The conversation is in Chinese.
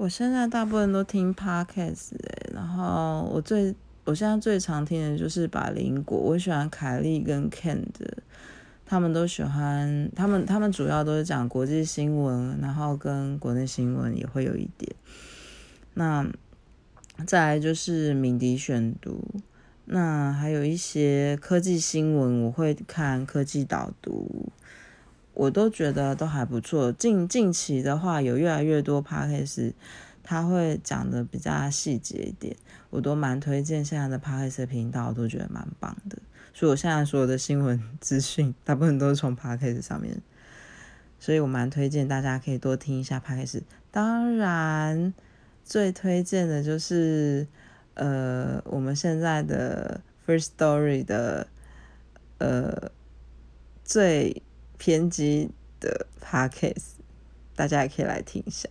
我现在大部分都听 podcast 哎，然后我最我现在最常听的就是百灵果，我喜欢凯莉跟 Ken 的，他们都喜欢，他们他们主要都是讲国际新闻，然后跟国内新闻也会有一点。那再来就是敏迪选读，那还有一些科技新闻，我会看科技导读。我都觉得都还不错。近近期的话，有越来越多 p a c k a g e 他会讲的比较细节一点，我都蛮推荐现在的 p a c k a g e 频道，我都觉得蛮棒的。所以我现在所有的新闻资讯，大部分都是从 p a c k a g e 上面，所以我蛮推荐大家可以多听一下 p a c k a g e 当然，最推荐的就是呃，我们现在的 First Story 的呃最。偏激的 podcast，大家也可以来听一下。